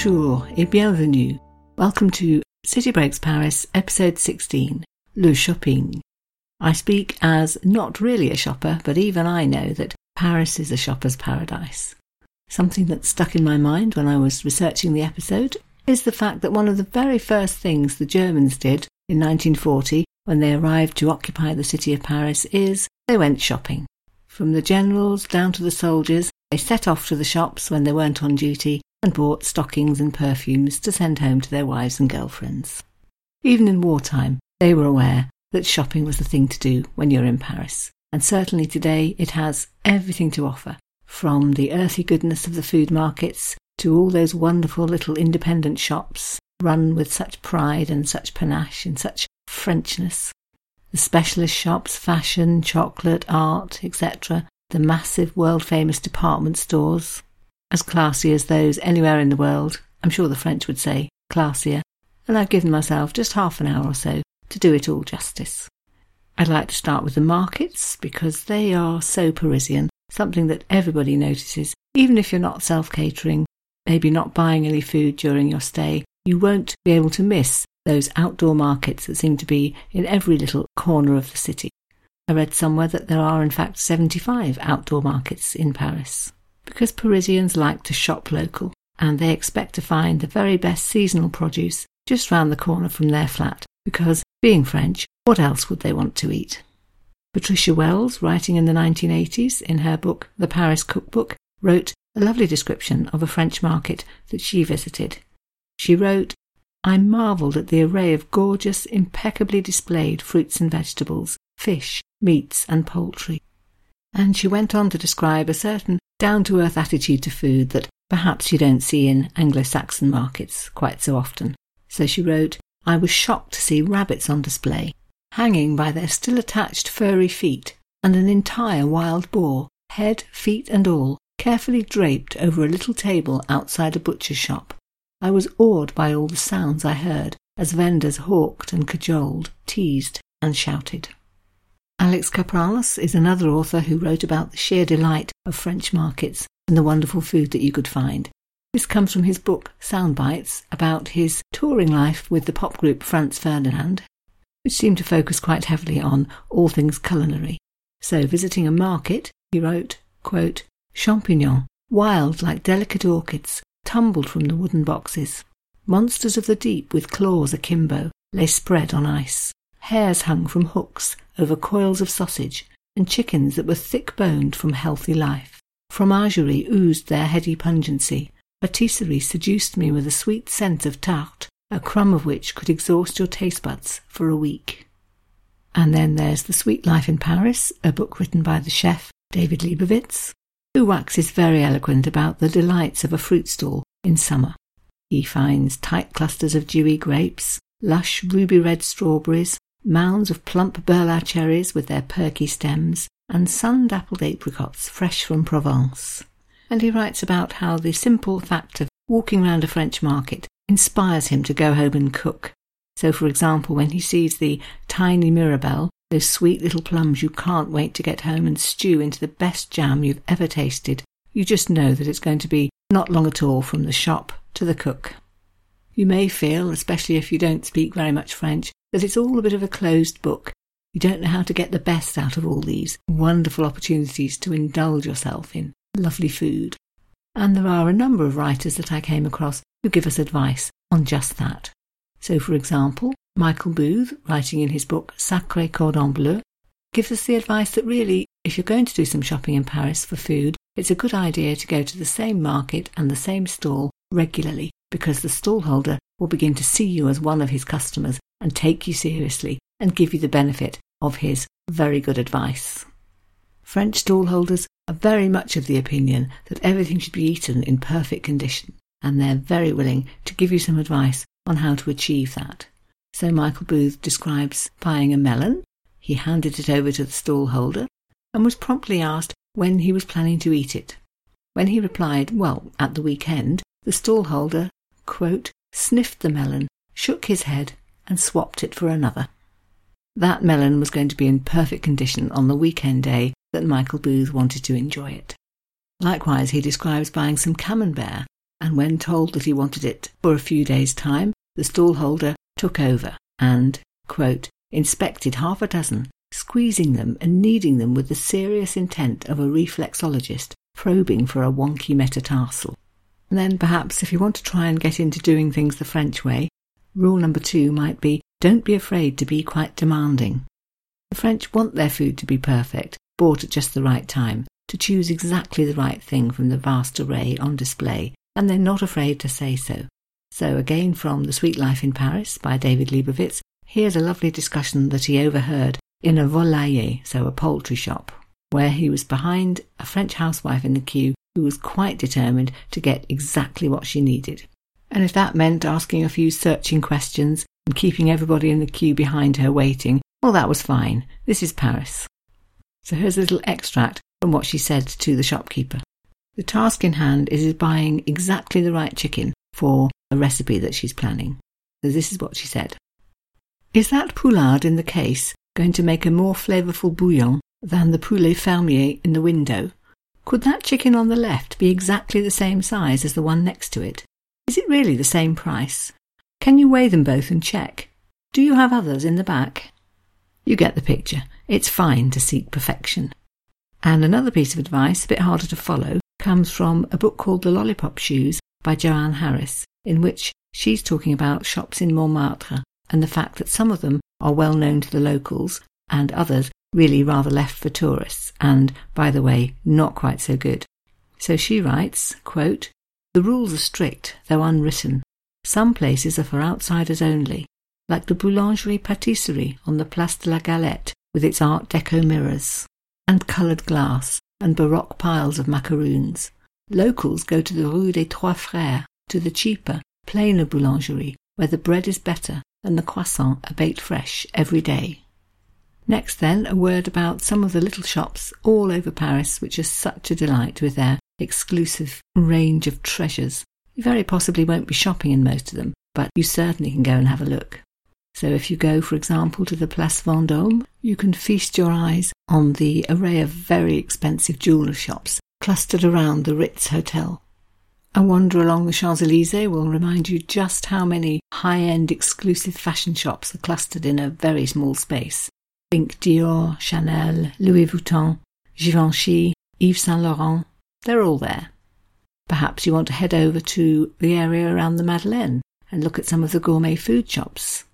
Bonjour et bienvenue. Welcome to City Breaks Paris, episode 16, Le Shopping. I speak as not really a shopper, but even I know that Paris is a shopper's paradise. Something that stuck in my mind when I was researching the episode is the fact that one of the very first things the Germans did in 1940 when they arrived to occupy the city of Paris is they went shopping. From the generals down to the soldiers, they set off to the shops when they weren't on duty and bought stockings and perfumes to send home to their wives and girlfriends. Even in wartime, they were aware that shopping was the thing to do when you're in Paris. And certainly today it has everything to offer, from the earthy goodness of the food markets to all those wonderful little independent shops run with such pride and such panache and such Frenchness. The specialist shops, fashion, chocolate, art, etc., the massive world famous department stores, as classy as those anywhere in the world. I'm sure the French would say classier. And I've given myself just half an hour or so to do it all justice. I'd like to start with the markets because they are so Parisian, something that everybody notices, even if you're not self catering, maybe not buying any food during your stay. You won't be able to miss those outdoor markets that seem to be in every little corner of the city. I read somewhere that there are in fact 75 outdoor markets in Paris because Parisians like to shop local and they expect to find the very best seasonal produce just round the corner from their flat because, being French, what else would they want to eat? Patricia Wells, writing in the 1980s in her book The Paris Cookbook, wrote a lovely description of a French market that she visited. She wrote, I marvelled at the array of gorgeous, impeccably displayed fruits and vegetables, fish, meats, and poultry. And she went on to describe a certain down to earth attitude to food that perhaps you don't see in Anglo Saxon markets quite so often. So she wrote, I was shocked to see rabbits on display, hanging by their still attached furry feet, and an entire wild boar, head, feet, and all, carefully draped over a little table outside a butcher's shop. I was awed by all the sounds I heard as vendors hawked and cajoled, teased, and shouted. Alex Kapranos is another author who wrote about the sheer delight of French markets and the wonderful food that you could find. This comes from his book Soundbites about his touring life with the pop group Franz Ferdinand, which seemed to focus quite heavily on all things culinary. So, visiting a market, he wrote, quote, Champignons, wild like delicate orchids, tumbled from the wooden boxes. Monsters of the deep with claws akimbo lay spread on ice. Hares hung from hooks over coils of sausage, and chickens that were thick boned from healthy life. Fromagerie oozed their heady pungency. Patisserie seduced me with a sweet scent of tart, a crumb of which could exhaust your taste buds for a week. And then there's The Sweet Life in Paris, a book written by the chef David Lebovitz, who waxes very eloquent about the delights of a fruit stall in summer. He finds tight clusters of dewy grapes, lush ruby red strawberries, mounds of plump Burlat cherries with their perky stems, and sun-dappled apricots fresh from Provence. And he writes about how the simple fact of walking round a French market inspires him to go home and cook. So, for example, when he sees the tiny Mirabelle, those sweet little plums you can't wait to get home and stew into the best jam you've ever tasted, you just know that it's going to be not long at all from the shop to the cook. You may feel, especially if you don't speak very much French, that it's all a bit of a closed book. You don't know how to get the best out of all these wonderful opportunities to indulge yourself in lovely food. And there are a number of writers that I came across who give us advice on just that. So, for example, Michael Booth, writing in his book Sacré Cordon Bleu, gives us the advice that really, if you're going to do some shopping in Paris for food, it's a good idea to go to the same market and the same stall regularly because the stallholder will begin to see you as one of his customers and take you seriously and give you the benefit of his very good advice. French stallholders are very much of the opinion that everything should be eaten in perfect condition, and they're very willing to give you some advice on how to achieve that. So Michael Booth describes buying a melon. He handed it over to the stallholder and was promptly asked when he was planning to eat it. When he replied, well, at the weekend, the stallholder, quote, sniffed the melon, shook his head, and swapped it for another. That melon was going to be in perfect condition on the weekend day that Michael Booth wanted to enjoy it. Likewise, he describes buying some camembert and when told that he wanted it for a few days' time, the stallholder took over and, quote, inspected half a dozen, squeezing them and kneading them with the serious intent of a reflexologist probing for a wonky metatarsal. And then perhaps if you want to try and get into doing things the French way, rule number two might be don't be afraid to be quite demanding. The French want their food to be perfect, bought at just the right time, to choose exactly the right thing from the vast array on display, and they're not afraid to say so. So, again from The Sweet Life in Paris by David Lebovitz, here's a lovely discussion that he overheard in a volailler, so a poultry shop, where he was behind a French housewife in the queue who was quite determined to get exactly what she needed. And if that meant asking a few searching questions and keeping everybody in the queue behind her waiting, well, that was fine. This is Paris. So here's a little extract from what she said to the shopkeeper. The task in hand is buying exactly the right chicken for a recipe that she's planning. So this is what she said. Is that poulard in the case going to make a more flavourful bouillon than the poulet fermier in the window? Could that chicken on the left be exactly the same size as the one next to it? Is it really the same price? Can you weigh them both and check? Do you have others in the back? You get the picture. It's fine to seek perfection. And another piece of advice, a bit harder to follow, comes from a book called The Lollipop Shoes by Joanne Harris, in which she's talking about shops in Montmartre and the fact that some of them are well known to the locals and others really rather left for tourists and, by the way, not quite so good. So she writes, quote, The rules are strict, though unwritten. Some places are for outsiders only, like the Boulangerie Patisserie on the Place de la Galette with its Art Deco mirrors and coloured glass and baroque piles of macaroons. Locals go to the Rue des Trois Frères, to the cheaper, plainer boulangerie, where the bread is better and the croissants are baked fresh every day. Next, then, a word about some of the little shops all over Paris which are such a delight with their exclusive range of treasures. You very possibly won't be shopping in most of them, but you certainly can go and have a look. So if you go, for example, to the Place Vendôme, you can feast your eyes on the array of very expensive jeweller shops clustered around the Ritz Hotel. A wander along the Champs Elysees will remind you just how many high end exclusive fashion shops are clustered in a very small space. Think Dior, Chanel, Louis Vuitton, Givenchy, Yves Saint Laurent, they're all there. Perhaps you want to head over to the area around the Madeleine and look at some of the gourmet food shops.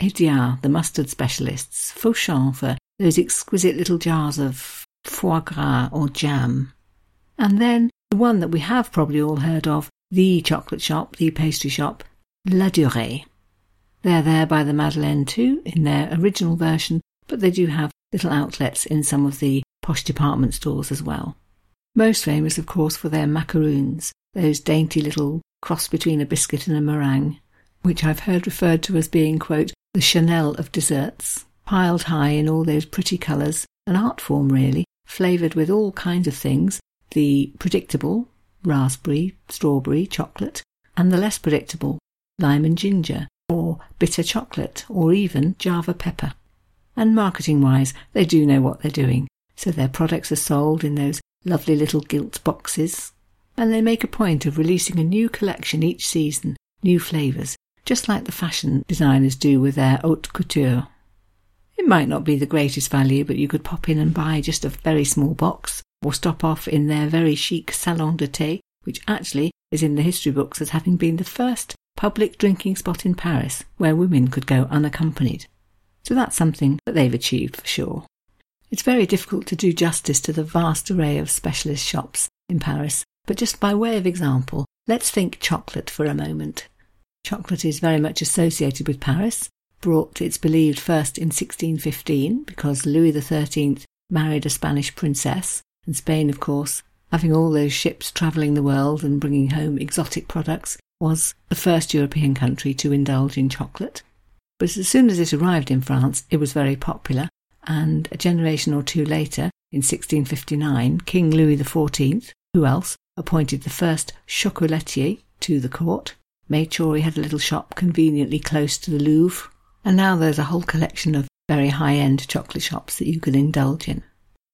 Hédiard, the mustard specialists, Fauchon for those exquisite little jars of foie gras or jam. And then the one that we have probably all heard of, the chocolate shop, the pastry shop, Ladurée. They're there by the Madeleine too, in their original version, but they do have little outlets in some of the posh department stores as well. Most famous, of course, for their macaroons, those dainty little cross between a biscuit and a meringue, which I've heard referred to as being, quote, the Chanel of desserts, piled high in all those pretty colours, an art form really, flavoured with all kinds of things, the predictable, raspberry, strawberry, chocolate, and the less predictable, lime and ginger, or bitter chocolate, or even Java pepper. And marketing wise, they do know what they're doing, so their products are sold in those lovely little gilt boxes, and they make a point of releasing a new collection each season, new flavours, just like the fashion designers do with their haute couture. It might not be the greatest value, but you could pop in and buy just a very small box, or stop off in their very chic salon de thé, which actually is in the history books as having been the first public drinking spot in Paris where women could go unaccompanied. So that's something that they've achieved for sure. It's very difficult to do justice to the vast array of specialist shops in Paris, but just by way of example, let's think chocolate for a moment. Chocolate is very much associated with Paris, brought, it's believed, first in 1615 because Louis XIII married a Spanish princess, and Spain, of course, having all those ships travelling the world and bringing home exotic products, was the first European country to indulge in chocolate. But as soon as it arrived in France, it was very popular, and a generation or two later, in 1659, King Louis XIV, who else, appointed the first chocolatier to the court, made sure he had a little shop conveniently close to the Louvre, and now there's a whole collection of very high end chocolate shops that you can indulge in.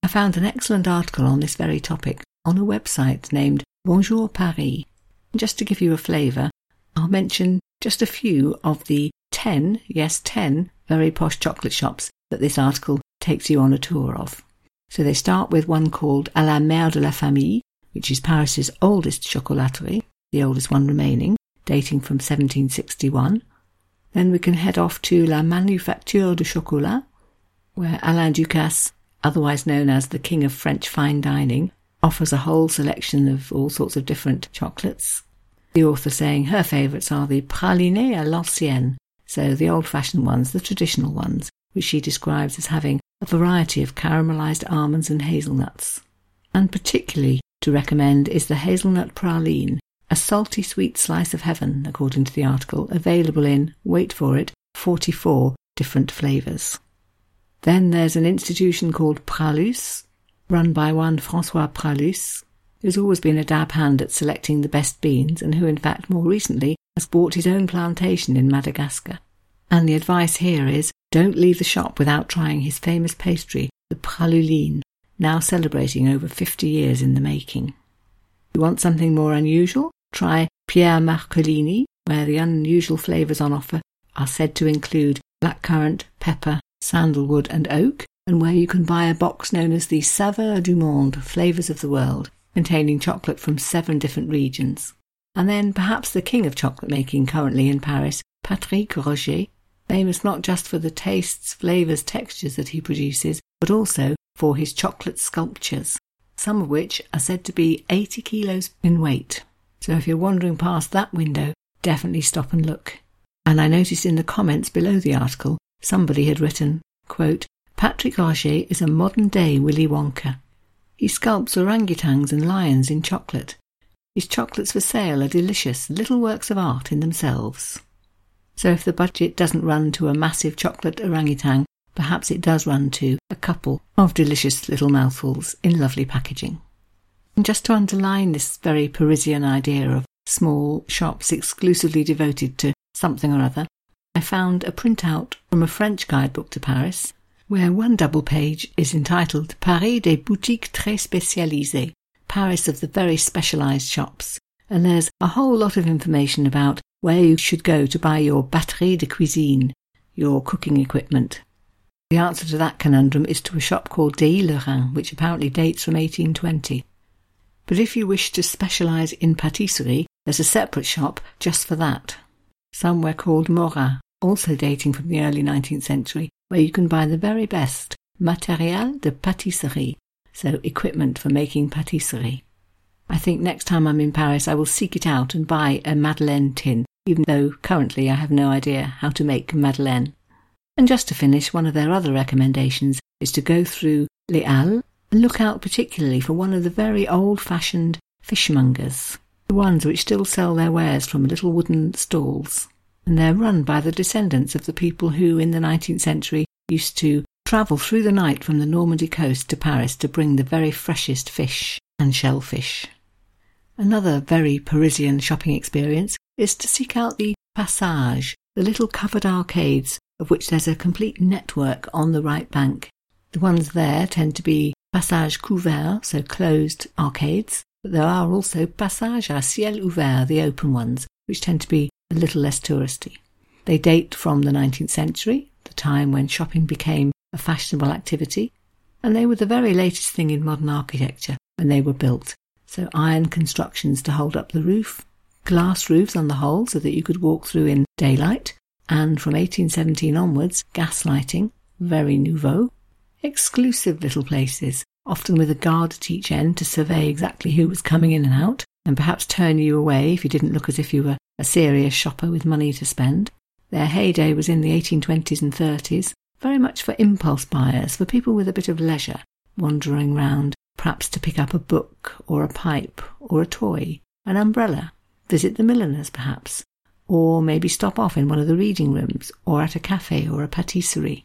I found an excellent article on this very topic on a website named Bonjour Paris. Just to give you a flavour, I'll mention just a few of the 10, yes, 10 very posh chocolate shops that this article takes you on a tour of. So they start with one called À la Mère de la Famille, which is Paris's oldest chocolaterie, the oldest one remaining, dating from 1761. Then we can head off to La Manufacture du Chocolat, where Alain Ducasse, otherwise known as the King of French Fine Dining, offers a whole selection of all sorts of different chocolates. The author saying her favourites are the pralinés à l'ancienne, so the old fashioned ones, the traditional ones, which she describes as having a variety of caramelised almonds and hazelnuts. And particularly to recommend is the hazelnut praline, a salty sweet slice of heaven, according to the article, available in, wait for it, 44 different flavours. Then there's an institution called Pralus, run by one Francois Pralus, who's always been a dab hand at selecting the best beans and who, in fact, more recently has bought his own plantation in Madagascar. And the advice here is don't leave the shop without trying his famous pastry, the praluline, now celebrating over 50 years in the making. You want something more unusual? Try Pierre Marcolini, where the unusual flavours on offer are said to include blackcurrant, pepper, sandalwood, and oak, and where you can buy a box known as the Saveur du Monde, Flavours of the World, containing chocolate from seven different regions. And then perhaps the king of chocolate making currently in Paris, Patrick Roger, famous not just for the tastes, flavours, textures that he produces, but also for his chocolate sculptures, some of which are said to be 80 kilos in weight. So if you're wandering past that window, definitely stop and look. And I noticed in the comments below the article, somebody had written, quote, Patrick Roger is a modern day Willy Wonka. He sculpts orangutans and lions in chocolate. His chocolates for sale are delicious, little works of art in themselves. So if the budget doesn't run to a massive chocolate orangutan, perhaps it does run to a couple of delicious little mouthfuls in lovely packaging. And just to underline this very Parisian idea of small shops exclusively devoted to something or other, I found a printout from a French guidebook to Paris, where one double page is entitled Paris des boutiques très spécialisées, Paris of the very specialised shops, and there's a whole lot of information about where you should go to buy your batterie de cuisine, your cooking equipment. The answer to that conundrum is to a shop called Dehillerin, which apparently dates from 1820. But if you wish to specialise in patisserie, there's a separate shop just for that. Somewhere called Mora, also dating from the early 19th century, where you can buy the very best matériel de pâtisserie, so equipment for making patisserie. I think next time I'm in Paris I will seek it out and buy a Madeleine tin, even though currently I have no idea how to make Madeleine. And just to finish, one of their other recommendations is to go through Les Halles and look out particularly for one of the very old-fashioned fishmongers, the ones which still sell their wares from little wooden stalls. And they're run by the descendants of the people who, in the 19th century, used to travel through the night from the Normandy coast to Paris to bring the very freshest fish and shellfish. Another very Parisian shopping experience is to seek out the Passage, the little covered arcades of which there's a complete network on the right bank. The ones there tend to be passage couvert, so closed arcades, but there are also passage à ciel ouvert, the open ones, which tend to be a little less touristy. They date from the 19th century, the time when shopping became a fashionable activity, and they were the very latest thing in modern architecture when they were built. So iron constructions to hold up the roof, glass roofs on the whole so that you could walk through in daylight, and from 1817 onwards, gas lighting, very nouveau, exclusive little places, often with a guard at each end to survey exactly who was coming in and out, and perhaps turn you away if you didn't look as if you were a serious shopper with money to spend. Their heyday was in the 1820s and 30s, very much for impulse buyers, for people with a bit of leisure, wandering round, perhaps to pick up a book or a pipe or a toy, an umbrella, visit the milliners perhaps, or maybe stop off in one of the reading rooms or at a cafe or a patisserie.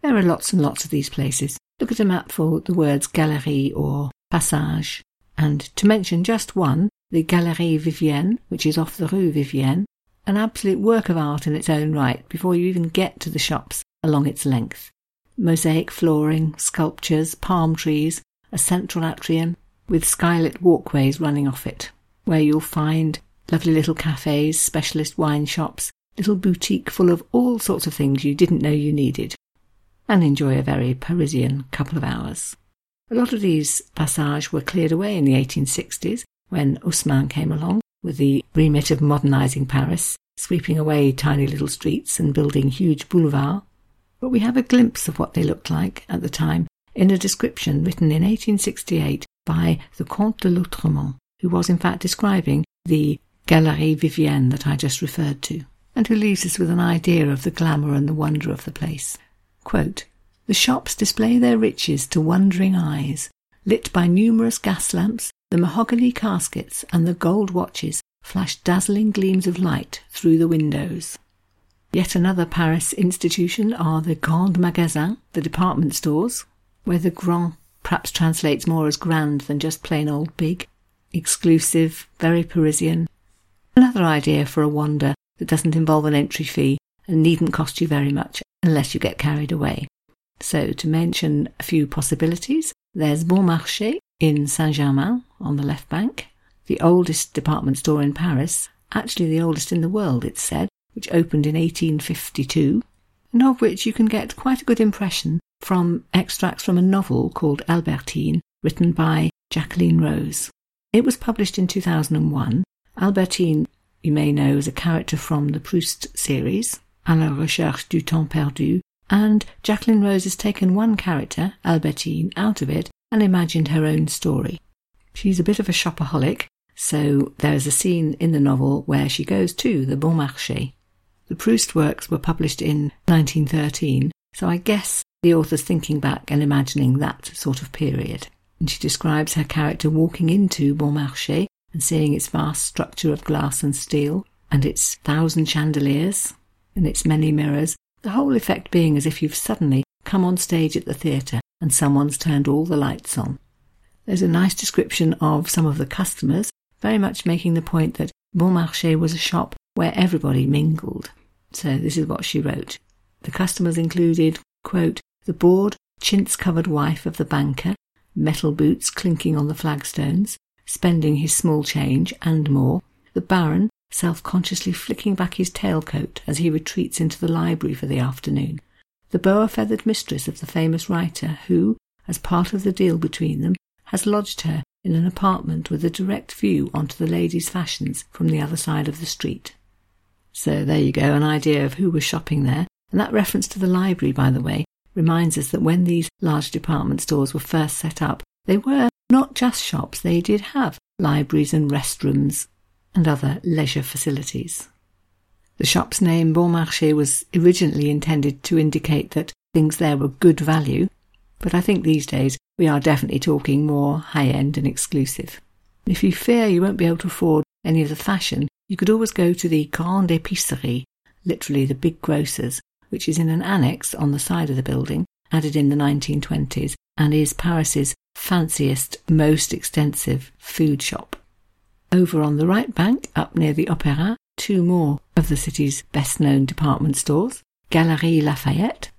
There are lots and lots of these places. Look at a map for the words galerie or passage. And to mention just one, the Galerie Vivienne, which is off the Rue Vivienne, an absolute work of art in its own right before you even get to the shops along its length. Mosaic flooring, sculptures, palm trees, a central atrium with skylit walkways running off it, where you'll find lovely little cafes, specialist wine shops, little boutique full of all sorts of things you didn't know you needed, and enjoy a very Parisian couple of hours. A lot of these passages were cleared away in the 1860s when Haussmann came along with the remit of modernising Paris, sweeping away tiny little streets and building huge boulevards. But we have a glimpse of what they looked like at the time in a description written in 1868 by the Comte de Lautréamont, who was in fact describing the Galerie Vivienne that I just referred to, and who leaves us with an idea of the glamour and the wonder of the place. Quote, the shops display their riches to wondering eyes, lit by numerous gas lamps, the mahogany caskets and the gold watches flash dazzling gleams of light through the windows. Yet another Paris institution are the Grands Magasins, the department stores, where the grand perhaps translates more as grand than just plain old big, exclusive, very Parisian. Another idea for a wander that doesn't involve an entry fee and needn't cost you very much unless you get carried away. So, to mention a few possibilities, there's Bon Marché in Saint Germain on the left bank, the oldest department store in Paris, actually the oldest in the world, it's said, which opened in 1852, and of which you can get quite a good impression from extracts from a novel called Albertine, written by Jacqueline Rose. It was published in 2001. Albertine, you may know, is a character from the Proust series, À la recherche du temps perdu, and Jacqueline Rose has taken one character, Albertine, out of it and imagined her own story. She's a bit of a shopaholic, so there is a scene in the novel where she goes to the Bon Marché. The Proust works were published in 1913, so I guess the author's thinking back and imagining that sort of period. And she describes her character walking into Bon Marché and seeing its vast structure of glass and steel, and its thousand chandeliers, and its many mirrors, the whole effect being as if you've suddenly come on stage at the theatre and someone's turned all the lights on. There's a nice description of some of the customers, very much making the point that Bon Marché was a shop where everybody mingled. So this is what she wrote. The customers included, quote, the bored, chintz covered wife of the banker, metal boots clinking on the flagstones, spending his small change, and more, the baron, self consciously flicking back his tailcoat as he retreats into the library for the afternoon, the boa feathered mistress of the famous writer who, as part of the deal between them, has lodged her in an apartment with a direct view onto the ladies' fashions from the other side of the street. So there you go, an idea of who was shopping there. And that reference to the library, by the way, reminds us that when these large department stores were first set up, they were not just shops, they did have libraries and restrooms and other leisure facilities. The shop's name Bon Marché was originally intended to indicate that things there were good value, but I think these days we are definitely talking more high end and exclusive. If you fear you won't be able to afford any of the fashion, you could always go to the Grande Épicerie, literally the big grocers, which is in an annex on the side of the building, added in the 1920s, and is Paris's fanciest, most extensive food shop. Over on the right bank, up near the Opera, two more of the city's best known department stores Galeries Lafayette,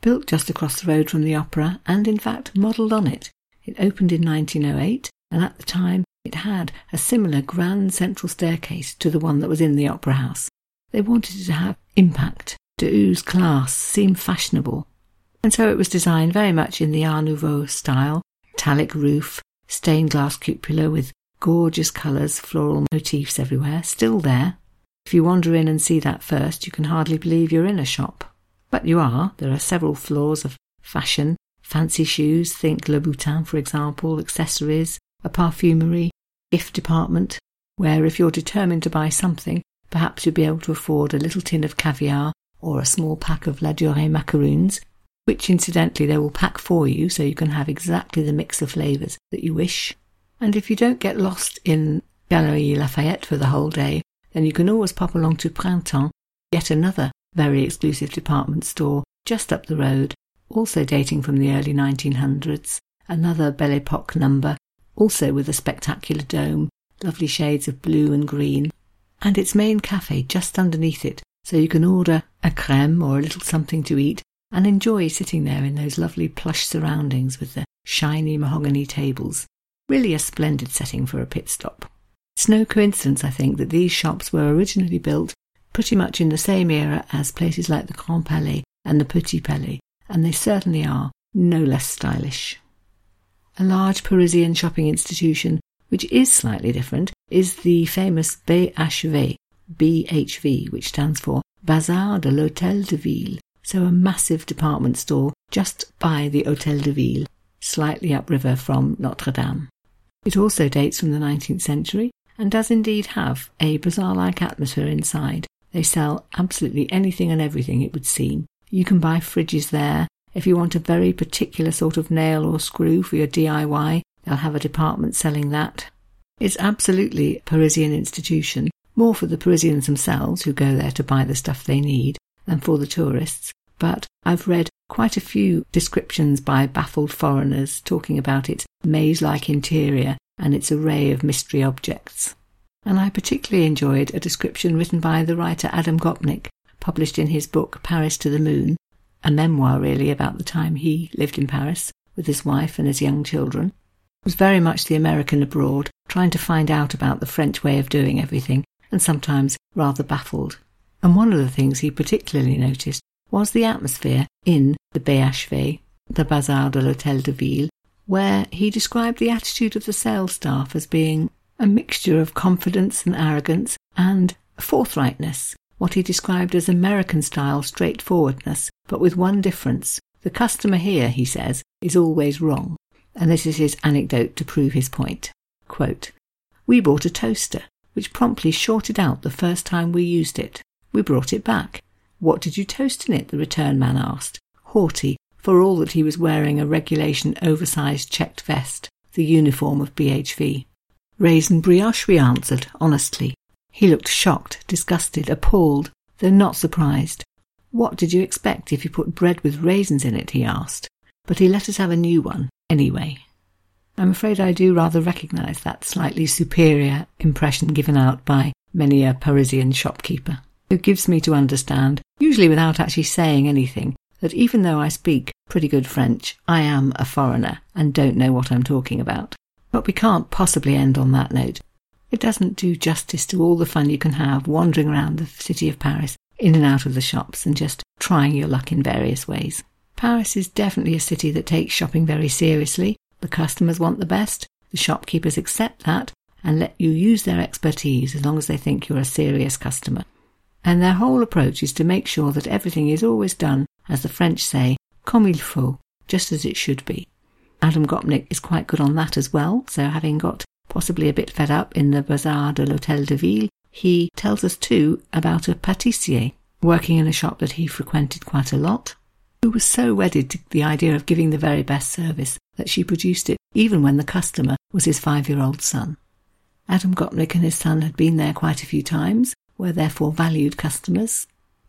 built just across the road from the Opera and, in fact, modelled on it. It opened in 1908, and at the time it had a similar grand central staircase to the one that was in the Opera House. They wanted it to have impact to ooze class, seem fashionable. And so it was designed very much in the Art Nouveau style, metallic roof, stained glass cupola with gorgeous colours, floral motifs everywhere, still there. If you wander in and see that first, you can hardly believe you're in a shop. But you are. There are several floors of fashion, fancy shoes, think Louboutin, for example, accessories, a perfumery, gift department, where if you're determined to buy something, perhaps you'll be able to afford a little tin of caviar or a small pack of Ladurée macaroons, which incidentally they will pack for you so you can have exactly the mix of flavours that you wish. And if you don't get lost in Galeries Lafayette for the whole day, then you can always pop along to Printemps, yet another very exclusive department store just up the road, also dating from the early 1900s, another Belle Epoque number, also with a spectacular dome, lovely shades of blue and green, and its main cafe just underneath it, so you can order a creme or a little something to eat and enjoy sitting there in those lovely plush surroundings with the shiny mahogany tables. Really a splendid setting for a pit stop. It's no coincidence, I think, that these shops were originally built pretty much in the same era as places like the Grand Palais and the Petit Palais, and they certainly are no less stylish. A large Parisian shopping institution, which is slightly different, is the famous BHV, BHV, which stands for Bazar de l'Hôtel de Ville, so a massive department store just by the Hôtel de Ville, slightly upriver from Notre Dame. It also dates from the 19th century and does indeed have a bazaar like atmosphere inside. They sell absolutely anything and everything, it would seem. You can buy fridges there. If you want a very particular sort of nail or screw for your DIY, they'll have a department selling that. It's absolutely a Parisian institution, more for the Parisians themselves who go there to buy the stuff they need than for the tourists. But I've read quite a few descriptions by baffled foreigners talking about its maze like interior and its array of mystery objects. And I particularly enjoyed a description written by the writer Adam Gopnik, published in his book Paris to the Moon, a memoir really about the time he lived in Paris with his wife and his young children. It was very much the American abroad, trying to find out about the French way of doing everything and sometimes rather baffled. And one of the things he particularly noticed was the atmosphere in the BHV, the Bazar de l'Hôtel de Ville, where he described the attitude of the sales staff as being a mixture of confidence and arrogance and forthrightness, what he described as American style straightforwardness, but with one difference. The customer here, he says, is always wrong. And this is his anecdote to prove his point. Quote, we bought a toaster which promptly shorted out the first time we used it. We brought it back. What did you toast in it? the return man asked, haughty, for all that he was wearing a regulation oversized checked vest, the uniform of BHV. Raisin brioche, we answered, honestly. He looked shocked, disgusted, appalled, though not surprised. What did you expect if you put bread with raisins in it? he asked. But he let us have a new one, anyway. I'm afraid I do rather recognise that slightly superior impression given out by many a Parisian shopkeeper, who gives me to understand, usually without actually saying anything, that even though I speak pretty good French, I am a foreigner and don't know what I'm talking about. But we can't possibly end on that note. It doesn't do justice to all the fun you can have wandering around the city of Paris, in and out of the shops, and just trying your luck in various ways. Paris is definitely a city that takes shopping very seriously, the customers want the best, the shopkeepers accept that and let you use their expertise as long as they think you're a serious customer. And their whole approach is to make sure that everything is always done, as the French say, comme il faut, just as it should be. Adam Gopnik is quite good on that as well, so having got possibly a bit fed up in the Bazar de l'Hôtel de Ville, he tells us too about a pâtissier working in a shop that he frequented quite a lot, who was so wedded to the idea of giving the very best service that she produced it even when the customer was his five year old son. Adam Gopnik and his son had been there quite a few times, were therefore valued customers,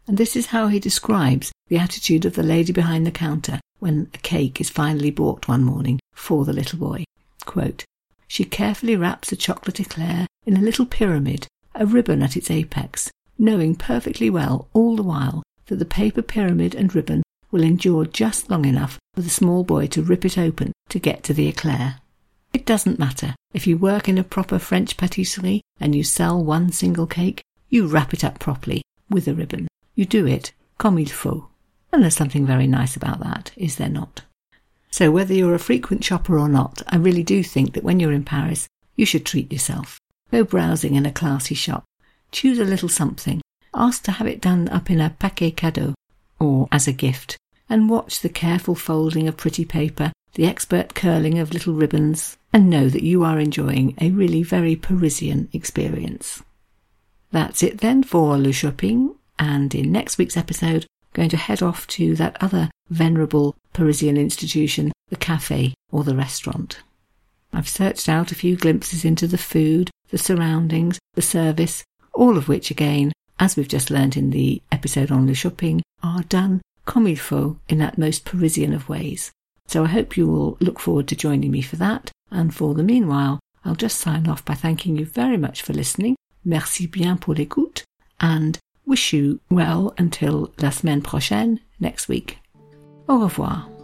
and this is how he describes the attitude of the lady behind the counter when a cake is finally bought one morning for the little boy. Quote, she carefully wraps a chocolate eclair in a little pyramid, a ribbon at its apex, knowing perfectly well all the while that the paper pyramid and ribbon will endure just long enough for the small boy to rip it open to get to the eclair. It doesn't matter. If you work in a proper French patisserie and you sell one single cake, you wrap it up properly with a ribbon. You do it comme il faut. And there's something very nice about that, is there not? So whether you're a frequent shopper or not, I really do think that when you're in Paris, you should treat yourself. Go browsing in a classy shop. Choose a little something. Ask to have it done up in a paquet cadeau or as a gift, and watch the careful folding of pretty paper, the expert curling of little ribbons, and know that you are enjoying a really very Parisian experience. That's it then for Le Shopping, and in next week's episode, going to head off to that other venerable Parisian institution, the cafe or the restaurant. I've searched out a few glimpses into the food, the surroundings, the service, all of which again, as we've just learned in the episode on Le Shopping, are done comme il faut in that most Parisian of ways. So I hope you will look forward to joining me for that. And for the meanwhile, I'll just sign off by thanking you very much for listening. Merci bien pour l'écoute and wish you well until la semaine prochaine next week. Au revoir.